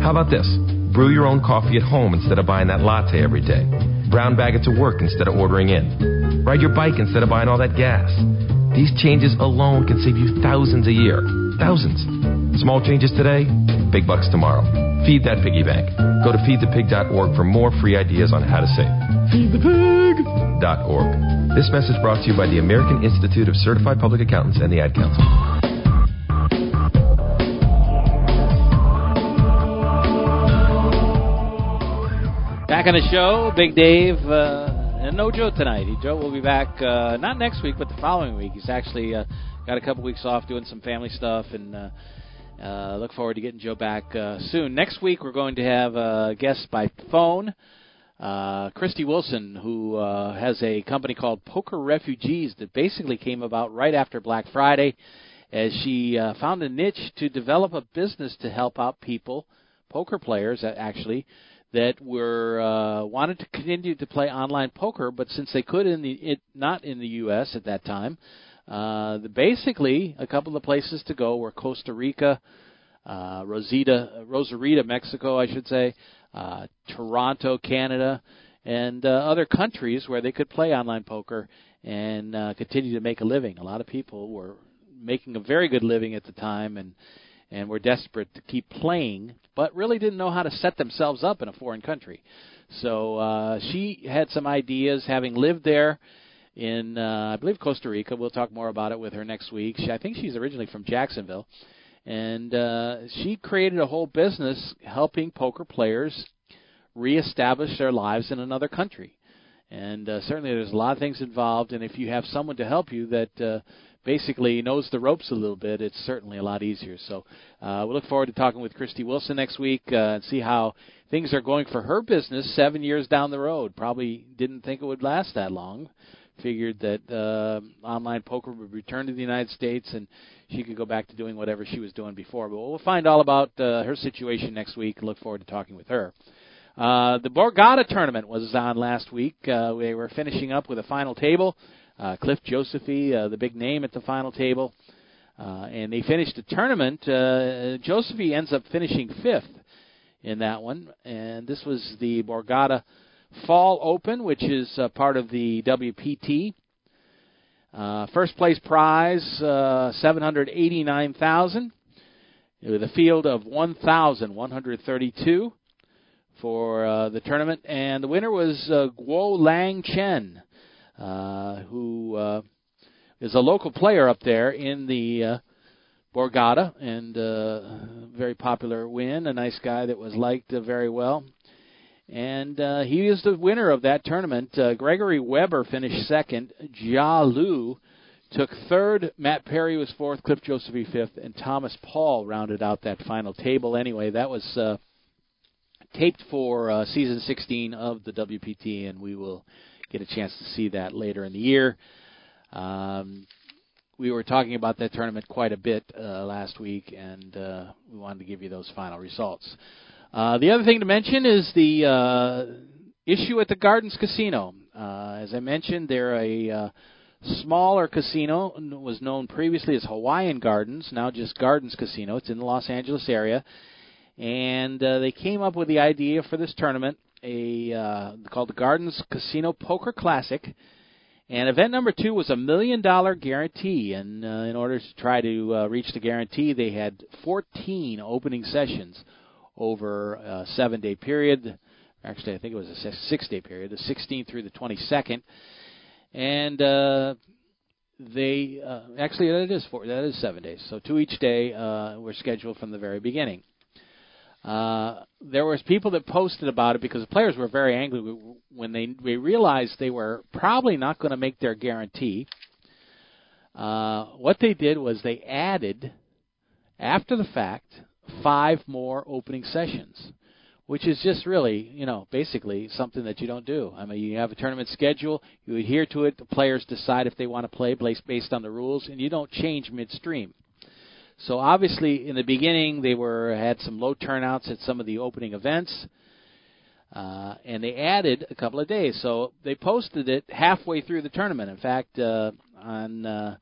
How about this? Brew your own coffee at home instead of buying that latte every day. Brown bag it to work instead of ordering in. Ride your bike instead of buying all that gas. These changes alone can save you thousands a year. Thousands. Small changes today, big bucks tomorrow. Feed that piggy bank. Go to feedthepig.org for more free ideas on how to save. Feedthepig.org. This message brought to you by the American Institute of Certified Public Accountants and the Ad Council. Back on the show, Big Dave, uh, and no Joe tonight. Joe will be back uh, not next week, but the following week. He's actually uh, got a couple weeks off doing some family stuff, and uh, uh, look forward to getting Joe back uh, soon. Next week, we're going to have a guest by phone, uh, Christy Wilson, who uh, has a company called Poker Refugees that basically came about right after Black Friday, as she uh, found a niche to develop a business to help out people, poker players actually that were uh, wanted to continue to play online poker, but since they could in the it not in the U.S. at that time, uh, the, basically a couple of places to go were Costa Rica, uh, Rosita, Rosarita, Mexico, I should say, uh, Toronto, Canada, and uh, other countries where they could play online poker and uh, continue to make a living. A lot of people were making a very good living at the time, and and were desperate to keep playing, but really didn't know how to set themselves up in a foreign country. So uh, she had some ideas, having lived there in, uh, I believe, Costa Rica. We'll talk more about it with her next week. She, I think she's originally from Jacksonville, and uh, she created a whole business helping poker players reestablish their lives in another country. And uh, certainly, there's a lot of things involved. And if you have someone to help you that uh, basically knows the ropes a little bit, it's certainly a lot easier. So uh, we look forward to talking with Christy Wilson next week uh, and see how things are going for her business seven years down the road. Probably didn't think it would last that long. Figured that uh, online poker would return to the United States and she could go back to doing whatever she was doing before. But we'll find all about uh, her situation next week. Look forward to talking with her. Uh, the Borgata tournament was on last week. Uh, we were finishing up with a final table. Uh, Cliff Josephy, uh, the big name at the final table. Uh, and they finished the tournament. Uh, Josephy ends up finishing fifth in that one. And this was the Borgata Fall Open, which is uh, part of the WPT. Uh, first place prize, uh, 789000 with a field of 1,132 for uh, the tournament. And the winner was uh, Guo Liang Chen uh, who uh, is a local player up there in the uh, Borgata and uh, very popular win. A nice guy that was liked very well. And uh, he is the winner of that tournament. Uh, Gregory Weber finished second. Jia Lu took third. Matt Perry was fourth. Cliff Josephy fifth, and Thomas Paul rounded out that final table. Anyway, that was uh, taped for uh, season 16 of the WPT, and we will get a chance to see that later in the year. Um, we were talking about that tournament quite a bit uh, last week, and uh, we wanted to give you those final results. Uh, the other thing to mention is the uh, issue at the Gardens Casino. Uh, as I mentioned, they're a uh, smaller casino, was known previously as Hawaiian Gardens, now just Gardens Casino. It's in the Los Angeles area, and they came up with the idea for this tournament, a called the Gardens Casino Poker Classic and event number two was a million dollar guarantee. And uh, in order to try to uh, reach the guarantee, they had 14 opening sessions over a seven day period. Actually, I think it was a six day period, the 16th through the 22nd. And uh, they uh, actually that is four, that is seven days. So two each day uh, were scheduled from the very beginning. Uh, there was people that posted about it because the players were very angry when they, they realized they were probably not going to make their guarantee. Uh, what they did was they added, after the fact, five more opening sessions, which is just really, you know, basically something that you don't do. I mean, you have a tournament schedule, you adhere to it, the players decide if they want to play based on the rules, and you don't change midstream. So obviously, in the beginning, they were had some low turnouts at some of the opening events, uh, and they added a couple of days. So they posted it halfway through the tournament. In fact, uh, on uh,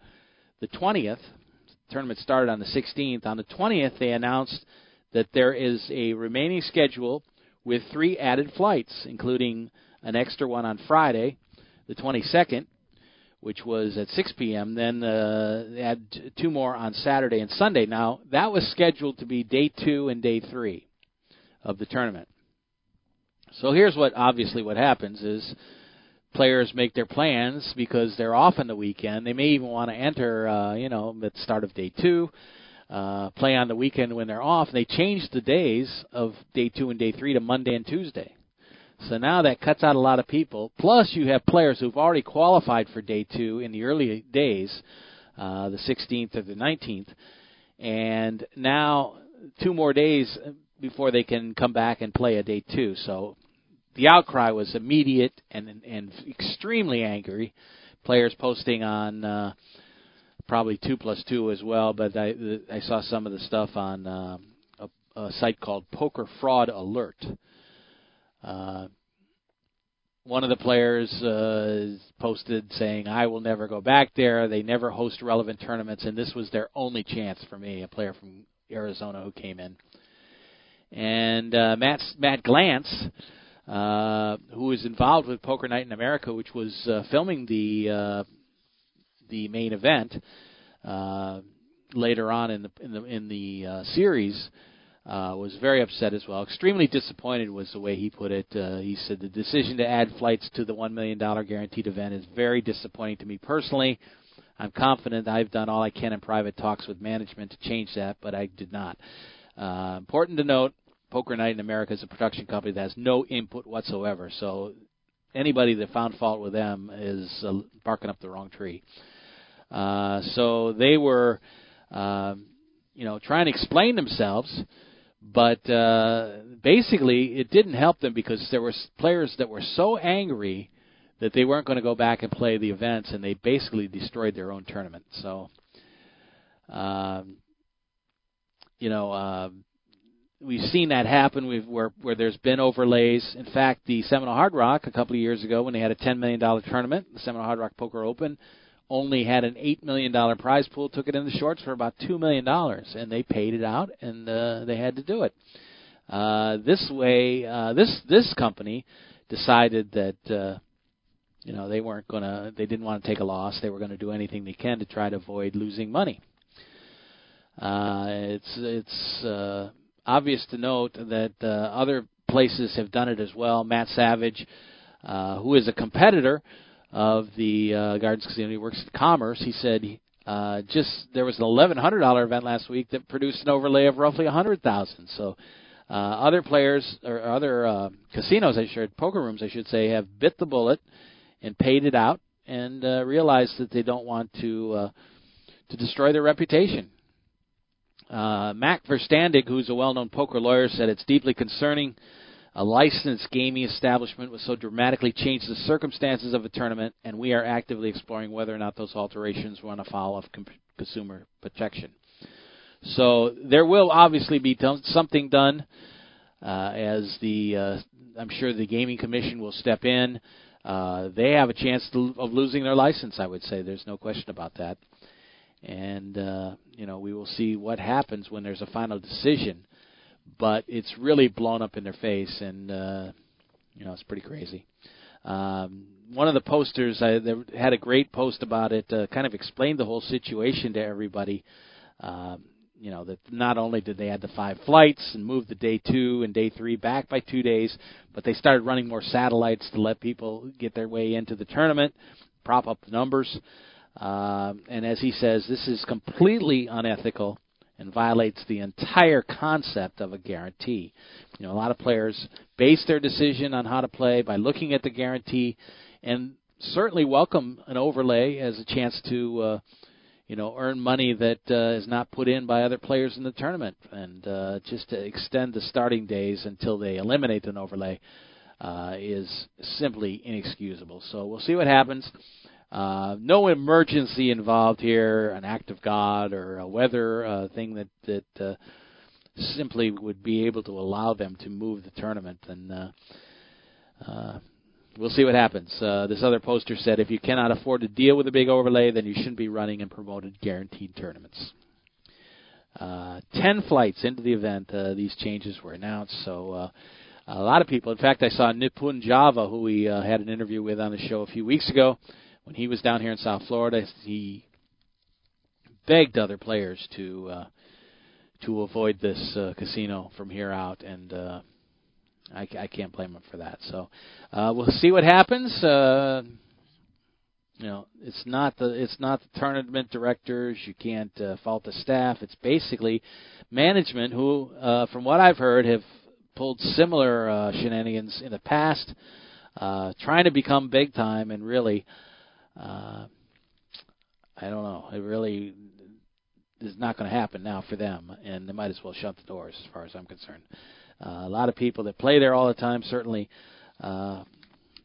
the 20th, the tournament started on the 16th. On the 20th, they announced that there is a remaining schedule with three added flights, including an extra one on Friday, the 22nd, which was at 6 p.m. Then uh, they had two more on Saturday and Sunday. Now that was scheduled to be day two and day three of the tournament. So here's what obviously what happens is players make their plans because they're off on the weekend. They may even want to enter, uh, you know, at the start of day two, uh, play on the weekend when they're off. And They change the days of day two and day three to Monday and Tuesday. So now that cuts out a lot of people. Plus, you have players who've already qualified for day two in the early days, uh, the 16th or the 19th, and now two more days before they can come back and play a day two. So the outcry was immediate and and extremely angry. Players posting on uh, probably two plus two as well, but I I saw some of the stuff on uh, a, a site called Poker Fraud Alert uh, one of the players uh, posted saying, "I will never go back there. They never host relevant tournaments, and this was their only chance for me." A player from Arizona who came in, and uh, Matt Matt Glantz, uh, who was involved with Poker Night in America, which was uh, filming the uh, the main event uh, later on in the in the in the uh, series uh, was very upset as well. Extremely disappointed was the way he put it. Uh, he said the decision to add flights to the one million dollar guaranteed event is very disappointing to me personally. I'm confident I've done all I can in private talks with management to change that, but I did not. Uh, important to note, Poker Night in America is a production company that has no input whatsoever. So anybody that found fault with them is uh, barking up the wrong tree. Uh, so they were, uh, you know, trying to explain themselves but uh, basically, it didn't help them because there were players that were so angry that they weren't going to go back and play the events, and they basically destroyed their own tournament. So, um, you know, uh, we've seen that happen. We've where where there's been overlays. In fact, the Seminole Hard Rock a couple of years ago, when they had a ten million dollar tournament, the Seminole Hard Rock Poker Open, only had an eight million dollar prize pool, took it in the shorts for about two million dollars, and they paid it out, and uh, they had to do it. Uh, this way, uh, this this company decided that uh, you know they weren't to, they didn't want to take a loss. They were going to do anything they can to try to avoid losing money. Uh, it's it's uh, obvious to note that uh, other places have done it as well. Matt Savage, uh, who is a competitor of the uh, Gardens Casino. He works at Commerce. He said uh, just there was an eleven hundred dollar event last week that produced an overlay of roughly a hundred thousand. So Uh, other players or other uh, casinos, I should say poker rooms, I should say, have bit the bullet and paid it out and uh, realized that they don't want to uh, to destroy their reputation. Uh, Mac Verstandig, who's a well-known poker lawyer, said it's deeply concerning. A licensed gaming establishment would so dramatically change the circumstances of a tournament, and we are actively exploring whether or not those alterations run afoul of consumer protection. So there will obviously be something done, uh, as the uh, I'm sure the gaming commission will step in. Uh, they have a chance to, of losing their license. I would say there's no question about that and uh, you know we will see what happens when there's a final decision. But it's really blown up in their face, and uh, you know it's pretty crazy. Um, one of the posters I they had a great post about it, uh, kind of explained the whole situation to everybody. Um, you know that not only did they add the five flights and move the day two and day three back by two days, but they started running more satellites to let people get their way into the tournament, prop up the numbers. Um, and as he says, this is completely unethical and violates the entire concept of a guarantee. You know, a lot of players base their decision on how to play by looking at the guarantee, and certainly welcome an overlay as a chance to, uh, you know, earn money that uh, is not put in by other players in the tournament, and uh, just to extend the starting days until they eliminate an overlay uh, is simply inexcusable. So we'll see what happens. Uh, no emergency involved here, an act of God or a weather uh, thing that that uh, simply would be able to allow them to move the tournament. And uh, uh, we'll see what happens. Uh, this other poster said, if you cannot afford to deal with a big overlay, then you shouldn't be running and promoted guaranteed tournaments. Uh, ten flights into the event, uh, these changes were announced. So. Uh, a lot of people. In fact, I saw Nipun Java, who we uh, had an interview with on the show a few weeks ago when he was down here in South Florida, he begged other players to uh, to avoid this uh, casino from here out, and uh, I, I can't blame him for that. So uh, we'll see what happens. Uh, you know, it's not the it's not the tournament directors. You can't uh, fault the staff. It's basically management who, uh, from what I've heard, have pulled similar uh, shenanigans in the past, uh, trying to become big time and really uh, I don't know. It really is not going to happen now for them, and they might as well shut the doors, as far as I'm concerned. Uh, a lot of people that play there all the time certainly, uh,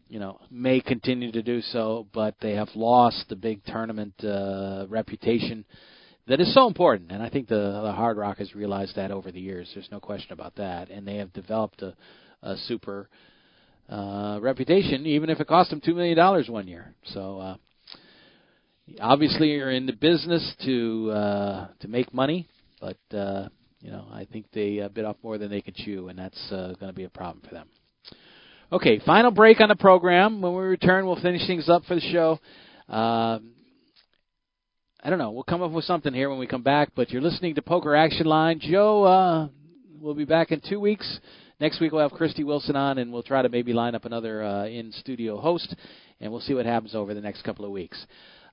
you know, may continue to do so, but they have lost the big tournament uh, reputation that is so important. And I think the, the Hard Rock has realized that over the years. There's no question about that, and they have developed a, a super uh, reputation, even if it cost them two million dollars one year. So uh, obviously, you're in the business to uh, to make money, but uh, you know I think they uh, bit off more than they could chew, and that's uh, going to be a problem for them. Okay, final break on the program. When we return, we'll finish things up for the show. Uh, I don't know. We'll come up with something here when we come back. But you're listening to Poker Action Line. Joe uh, will be back in two weeks. Next week we'll have Christy Wilson on, and we'll try to maybe line up another uh, in-studio host, and we'll see what happens over the next couple of weeks.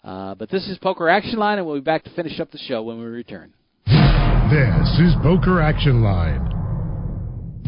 Uh, but this is Poker Action Line, and we'll be back to finish up the show when we return. This is Poker Action Line.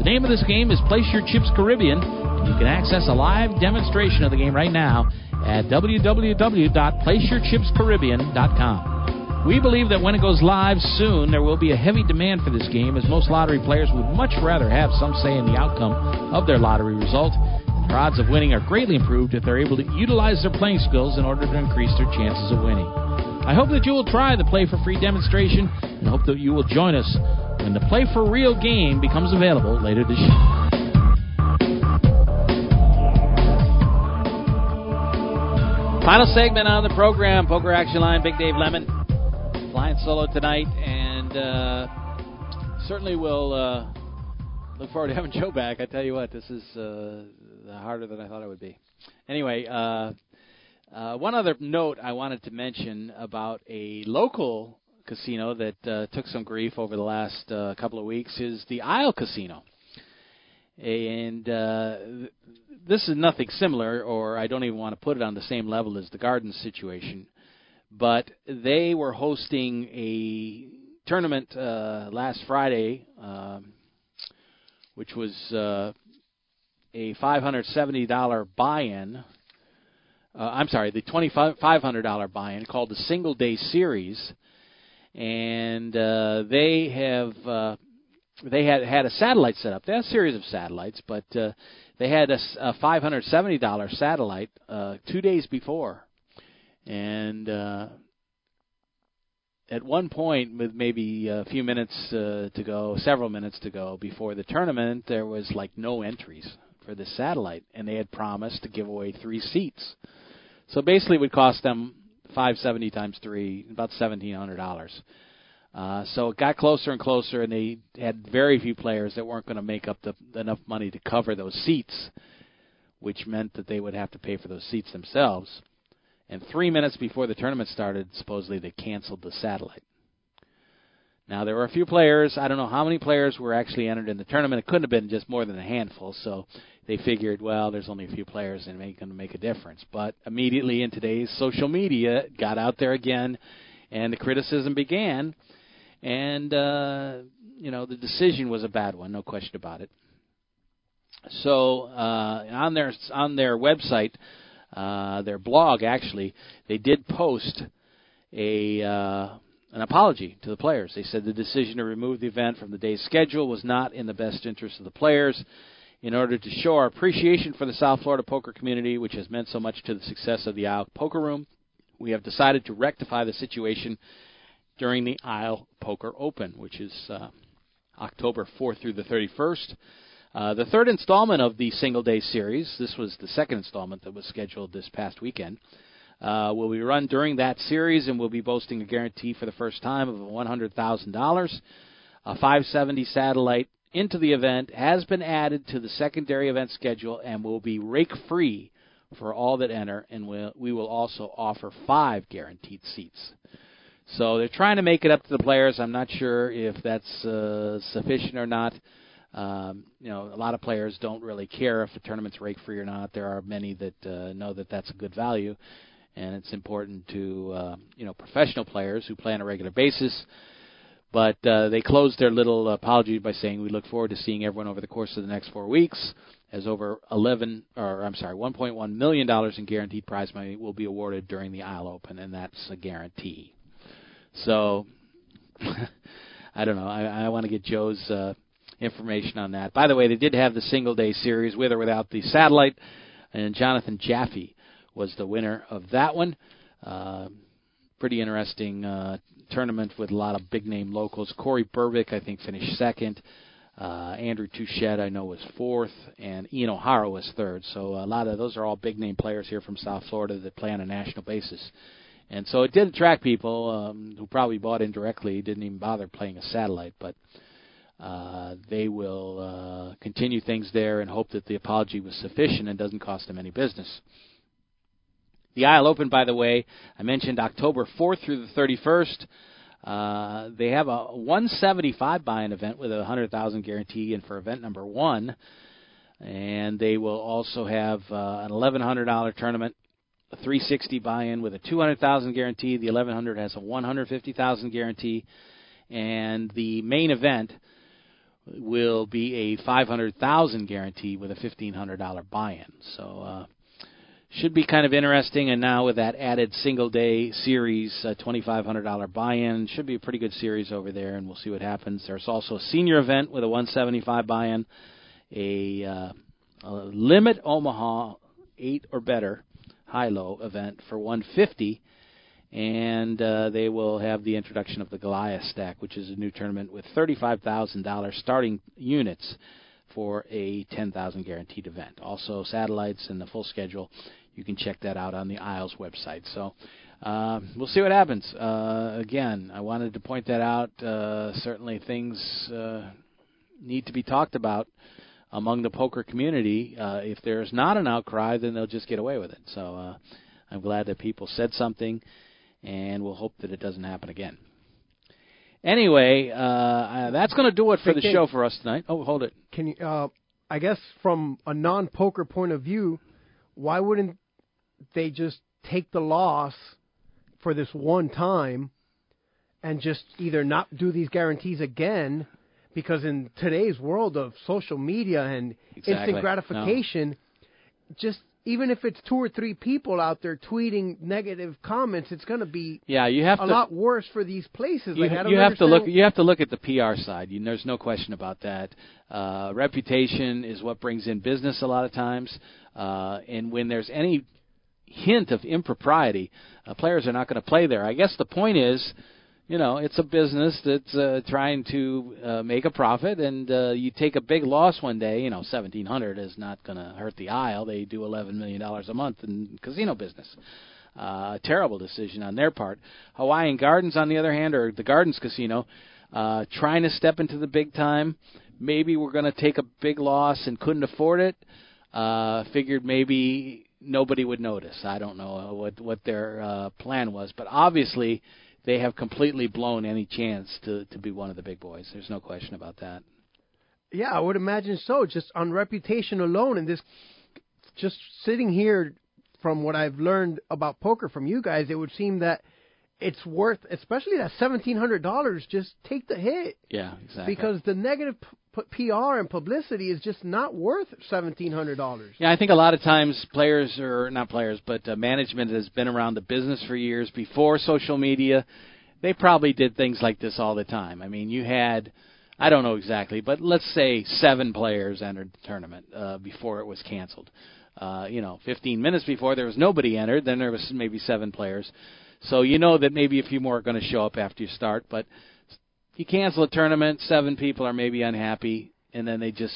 The name of this game is Place Your Chips Caribbean, you can access a live demonstration of the game right now at www.placeyourchipscaribbean.com. We believe that when it goes live soon, there will be a heavy demand for this game, as most lottery players would much rather have some say in the outcome of their lottery result. Their odds of winning are greatly improved if they're able to utilize their playing skills in order to increase their chances of winning. I hope that you will try the Play for Free demonstration and hope that you will join us when the Play for Real game becomes available later this year. Final segment on the program, Poker Action Line, Big Dave Lemon, flying solo tonight, and uh, certainly will uh, look forward to having Joe back. I tell you what, this is uh, harder than I thought it would be. Anyway, uh, uh, one other note I wanted to mention about a local casino that uh, took some grief over the last couple of weeks is the Isle Casino. And this is nothing similar, or I don't even want to put it on the same level as the Garden situation. But they were hosting a tournament uh, last Friday, um, which was uh, a $570 buy-in. Uh, I'm sorry, the $2,500 buy-in called the Single Day Series, and uh, they have uh, they had had a satellite set up. They had a series of satellites, but uh, they had a, a $570 satellite uh, two days before, and uh, at one point, with maybe a few minutes uh, to go, several minutes to go before the tournament, there was like no entries for the satellite, and they had promised to give away three seats. So basically, it would cost them 570 times three, about seventeen hundred dollars. Uh, so it got closer and closer, and they had very few players that weren't going to make up the, enough money to cover those seats, which meant that they would have to pay for those seats themselves. And three minutes before the tournament started, supposedly they canceled the satellite. Now there were a few players. I don't know how many players were actually entered in the tournament. It couldn't have been just more than a handful. So they figured, well, there's only a few players and it ain't going to make a difference. But immediately in today's social media, got out there again, and the criticism began and uh, you know the decision was a bad one, no question about it. So uh, on their on their website, uh, their blog actually, they did post a uh, an apology to the players. They said the decision to remove the event from the day's schedule was not in the best interest of the players. In order to show our appreciation for the South Florida poker community, which has meant so much to the success of the Isle Poker Room, we have decided to rectify the situation during the Isle Poker Open, which is uh, October 4th through the 31st. Uh, the third installment of the single day series, this was the second installment that was scheduled this past weekend, uh, will be run during that series and will be boasting a guarantee for the first time of $100,000. A 570 satellite into the event has been added to the secondary event schedule and will be rake free for all that enter, and we'll, we will also offer five guaranteed seats. So they're trying to make it up to the players. I'm not sure if that's uh, sufficient or not. Um, you know, a lot of players don't really care if the tournament's rake free or not. There are many that uh, know that that's a good value, and it's important to uh, you know professional players who play on a regular basis. But uh, they closed their little apology by saying, "We look forward to seeing everyone over the course of the next four weeks." As over 11, or I'm sorry, 1.1 million dollars in guaranteed prize money will be awarded during the Isle Open, and that's a guarantee. So I don't know. I, I want to get Joe's uh, information on that. By the way, they did have the single day series with or without the satellite, and Jonathan Jaffe was the winner of that one. Uh, pretty interesting uh, tournament with a lot of big name locals. Corey Burbick, I think, finished second. Uh, Andrew Touchette, I know, was fourth, and Ian O'Hara was third. So a lot of those are all big name players here from South Florida that play on a national basis. And so it did attract people um, who probably bought indirectly, didn't even bother playing a satellite, but uh, they will uh, continue things there and hope that the apology was sufficient and doesn't cost them any business. The Isle Open, by the way, I mentioned October 4th through the 31st. Uh, they have a 175 buy-in event with a 100,000 guarantee, and for event number one, and they will also have uh, an $1,100 tournament, a 360 buy-in with a 200,000 guarantee. The 1100 has a 150,000 guarantee, and the main event will be a 500,000 guarantee with a $1,500 buy-in. So. Uh, should be kind of interesting. And now with that added single day series, uh, $2,500 buy in, should be a pretty good series over there, and we'll see what happens. There's also a senior event with a 175 buy in, a, uh, a limit Omaha 8 or better high low event for 150 and uh, they will have the introduction of the Goliath stack, which is a new tournament with $35,000 starting units for a 10,000 guaranteed event. Also, satellites and the full schedule you can check that out on the Isles website. So uh, we'll see what happens. Uh, again, I wanted to point that out. Uh, certainly, things uh, need to be talked about among the poker community. Uh, if there's not an outcry, then they'll just get away with it. So uh, I'm glad that people said something, and we'll hope that it doesn't happen again. Anyway, uh, that's going to do it for the show for us tonight. Oh, hold it. Can you? Uh, I guess from a non-poker point of view, why wouldn't they just take the loss for this one time and just either not do these guarantees again? Because in today's world of social media and exactly. instant gratification, no. just even if it's two or three people out there tweeting negative comments, it's going to be yeah you have a to, lot worse for these places. You, like, you have to look you have to look at the PR side. You, there's no question about that. Uh, reputation is what brings in business a lot of times, uh, and when there's any hint of impropriety, uh, players are not going to play there. I guess the point is you know, it's a business that's uh, trying to uh, make a profit, and uh, you take a big loss one day. You know, seventeen hundred is not going to hurt the Isle. They do eleven million dollars a month in casino business. Uh, terrible decision on their part. Hawaiian Gardens, on the other hand, or the Gardens Casino, uh, trying to step into the big time. Maybe we're going to take a big loss and couldn't afford it. Uh, figured maybe nobody would notice. I don't know what what their uh, plan was, but obviously they have completely blown any chance to to be one of the big boys. There's no question about that. Yeah, I would imagine so. Just on reputation alone, and this, just sitting here, from what I've learned about poker from you guys, it would seem that it's worth, especially that seventeen hundred dollars. Just take the hit. Yeah, exactly. Because the negative PR and publicity is just not worth seventeen hundred dollars. Yeah, I think a lot of times players or not players, but uh, management has been around the business for years before social media. They probably did things like this all the time. I mean, you had. I don't know exactly, but let's say seven players entered the tournament uh, before it was canceled. Uh, you know, 15 minutes before there was nobody entered, then there was maybe seven players. So you know that maybe a few more are going to show up after you start, but you cancel a tournament, seven people are maybe unhappy, and then they just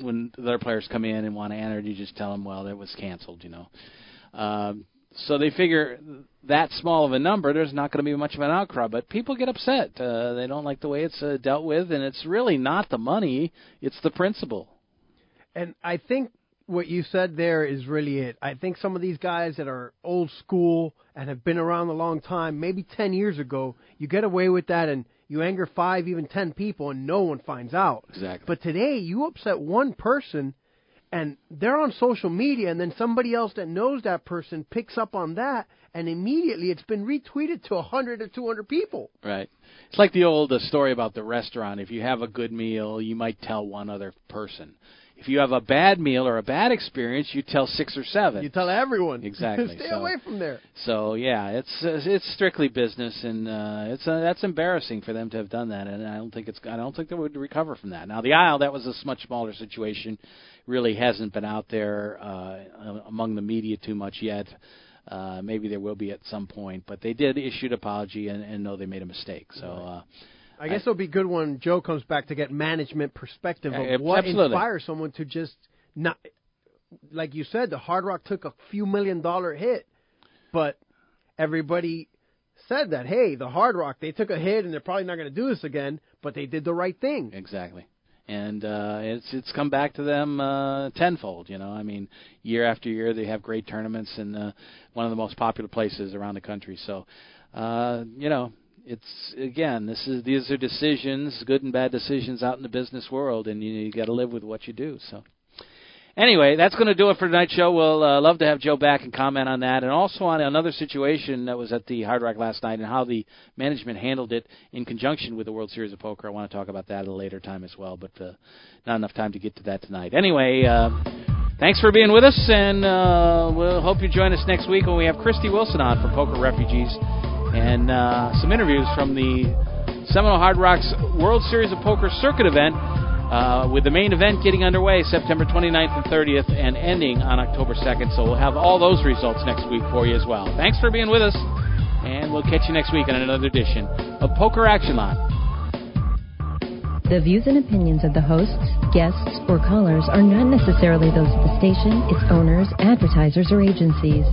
when the other players come in and want to enter, you just tell them, well, it was canceled, you know. Um, so they figure that small of a number, there's not going to be much of an outcry. But people get upset. Uh, they don't like the way it's uh, dealt with, and it's really not the money; it's the principle. And I think what you said there is really it. I think some of these guys that are old school and have been around a long time, maybe 10 years ago, you get away with that and you anger five, even 10 people, and no one finds out. Exactly. But today, you upset one person, and they're on social media, and then somebody else that knows that person picks up on that, and immediately it's been retweeted to 100 or 200 people. Right. It's like the old uh, story about the restaurant. If you have a good meal, you might tell one other person. If you have a bad meal or a bad experience, you tell six or seven. You tell everyone. Exactly. Stay so, away from there. So yeah, it's uh, it's strictly business, and uh, it's uh, that's embarrassing for them to have done that, and I don't think it's I don't think they would recover from that. Now the Isle, that was a much smaller situation, really hasn't been out there uh, among the media too much yet. Uh, maybe there will be at some point, but they did issue an apology and, and know they made a mistake. So. Uh, I guess it'll be good when Joe comes back to get management perspective of Uh, what absolutely. inspires someone to just not, like you said, the Hard Rock took a few million dollar hit, but everybody said that hey, the Hard Rock they took a hit and they're probably not going to do this again, but they did the right thing. Exactly. And uh, it's it's come back to them uh, tenfold. You know, I mean, year after year they have great tournaments in uh, one of the most popular places around the country. So, uh, you know, it's again, this is these are decisions, good and bad decisions out in the business world, and you, you got to live with what you do. So, anyway, that's going to do it for tonight's show. We'll uh, love to have Joe back and comment on that, and also on another situation that was at the Hard Rock last night and how the management handled it in conjunction with the World Series of Poker. I want to talk about that at a later time as well, but uh, not enough time to get to that tonight. Anyway. Uh, Thanks for being with us, and uh, we'll hope you join us next week when we have Christy Wilson on from Poker Refugees and uh, some interviews from the Seminole Hard Rocks World Series of Poker Circuit event, uh, with the main event getting underway September 29th and 30th and ending on October 2nd. So we'll have all those results next week for you as well. Thanks for being with us, and we'll catch you next week on another edition of Poker Action Line. The views and opinions of the hosts, guests, or callers are not necessarily those of the station, its owners, advertisers, or agencies.